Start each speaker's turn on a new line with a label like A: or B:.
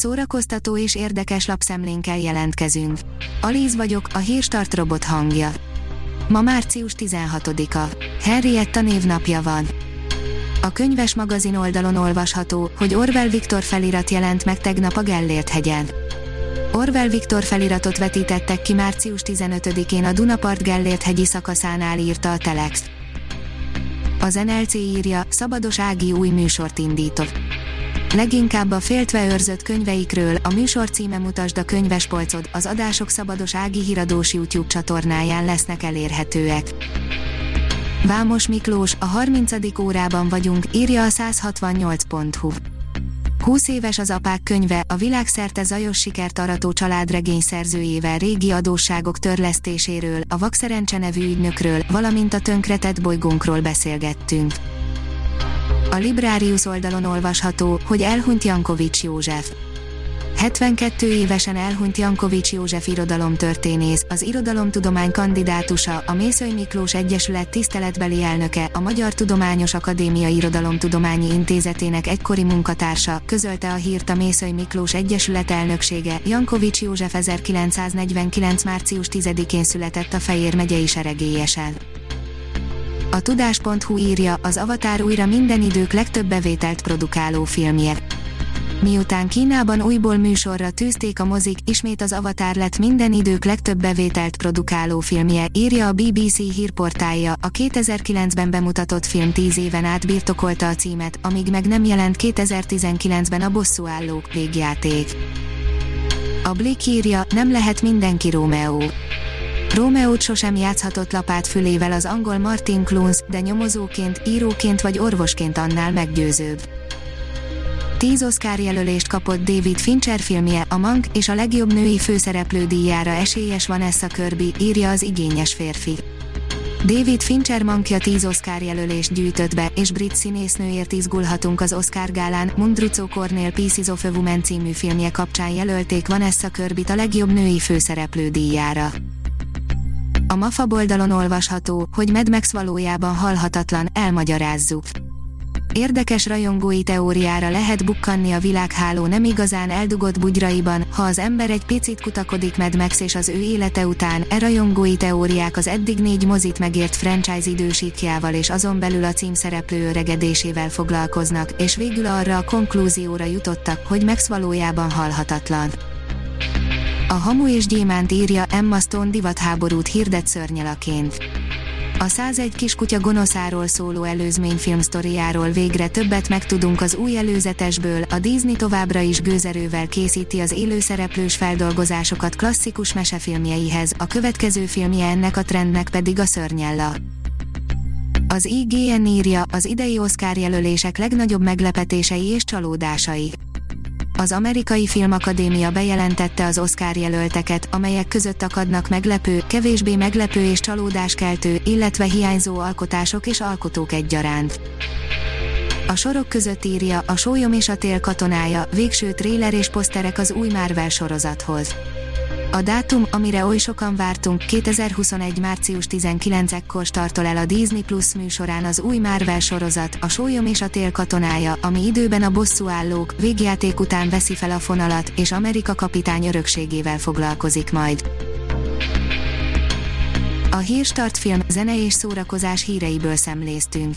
A: szórakoztató és érdekes lapszemlénkkel jelentkezünk. Alíz vagyok, a hírstart robot hangja. Ma március 16-a. Henrietta névnapja van. A könyves magazin oldalon olvasható, hogy Orwell Viktor felirat jelent meg tegnap a Gellért hegyen. Orwell Viktor feliratot vetítettek ki március 15-én a Dunapart Gellért hegyi szakaszánál írta a Telex. Az NLC írja, Szabados Ági új műsort indított. Leginkább a féltve őrzött könyveikről, a műsor címe Mutasd a könyvespolcod, az adások Szabados Ági híradós YouTube csatornáján lesznek elérhetőek. Vámos Miklós, a 30. órában vagyunk, írja a 168.hu. 20 éves az apák könyve, a világszerte zajos sikert arató családregény szerzőjével régi adósságok törlesztéséről, a Vakszerencse nevű ügynökről, valamint a tönkretett bolygónkról beszélgettünk. A Librarius oldalon olvasható, hogy elhunyt Jankovics József. 72 évesen elhunyt Jankovics József irodalomtörténész, az irodalomtudomány kandidátusa, a Mészöly Miklós Egyesület tiszteletbeli elnöke, a Magyar Tudományos Akadémia Irodalomtudományi Intézetének egykori munkatársa, közölte a hírt a Mészöly Miklós Egyesület elnöksége. Jankovics József 1949. március 10-én született a Fejér megyei seregélyesen. A tudás.hu írja, az Avatar újra minden idők legtöbb bevételt produkáló filmje. Miután Kínában újból műsorra tűzték a mozik, ismét az Avatar lett minden idők legtöbb bevételt produkáló filmje, írja a BBC hírportálja. A 2009-ben bemutatott film 10 éven át birtokolta a címet, amíg meg nem jelent 2019-ben a bosszúállók végjáték. A Blick írja, nem lehet mindenki Rómeó. Rómeót sosem játszhatott lapát fülével az angol Martin Clunes, de nyomozóként, íróként vagy orvosként annál meggyőzőbb. Tíz Oscar jelölést kapott David Fincher filmje, a Mank, és a legjobb női főszereplő díjára esélyes Vanessa Kirby, írja az igényes férfi. David Fincher mankja 10 Oscar jelölést gyűjtött be, és brit színésznőért izgulhatunk az Oscar gálán. Mundrucó Cornél Pieces of a Woman című filmje kapcsán jelölték Vanessa Kirbyt a legjobb női főszereplő díjára. A MAFA oldalon olvasható, hogy Mad Max valójában halhatatlan, elmagyarázzuk. Érdekes rajongói teóriára lehet bukkanni a világháló nem igazán eldugott bugyraiban, ha az ember egy picit kutakodik Mad Max és az ő élete után, e rajongói teóriák az eddig négy mozit megért franchise idősíkjával és azon belül a címszereplő öregedésével foglalkoznak, és végül arra a konklúzióra jutottak, hogy Max valójában halhatatlan. A Hamu és Gyémánt írja Emma Stone divatháborút hirdet szörnyelaként. A 101 kiskutya gonoszáról szóló előzményfilm sztoriáról végre többet megtudunk az új előzetesből, a Disney továbbra is gőzerővel készíti az élőszereplős feldolgozásokat klasszikus mesefilmjeihez, a következő filmje ennek a trendnek pedig a Szörnyella. Az IGN írja az idei Oscar jelölések legnagyobb meglepetései és csalódásai az Amerikai Filmakadémia bejelentette az Oscar jelölteket, amelyek között akadnak meglepő, kevésbé meglepő és csalódáskeltő, illetve hiányzó alkotások és alkotók egyaránt. A sorok között írja a Sólyom és a Tél katonája, végső tréler és poszterek az új Marvel sorozathoz. A dátum, amire oly sokan vártunk, 2021. március 19-ekkor startol el a Disney Plus műsorán az új Marvel sorozat, a Sólyom és a Tél katonája, ami időben a bosszúállók, végjáték után veszi fel a fonalat, és Amerika kapitány örökségével foglalkozik majd. A Hírstart film, zene és szórakozás híreiből szemléztünk.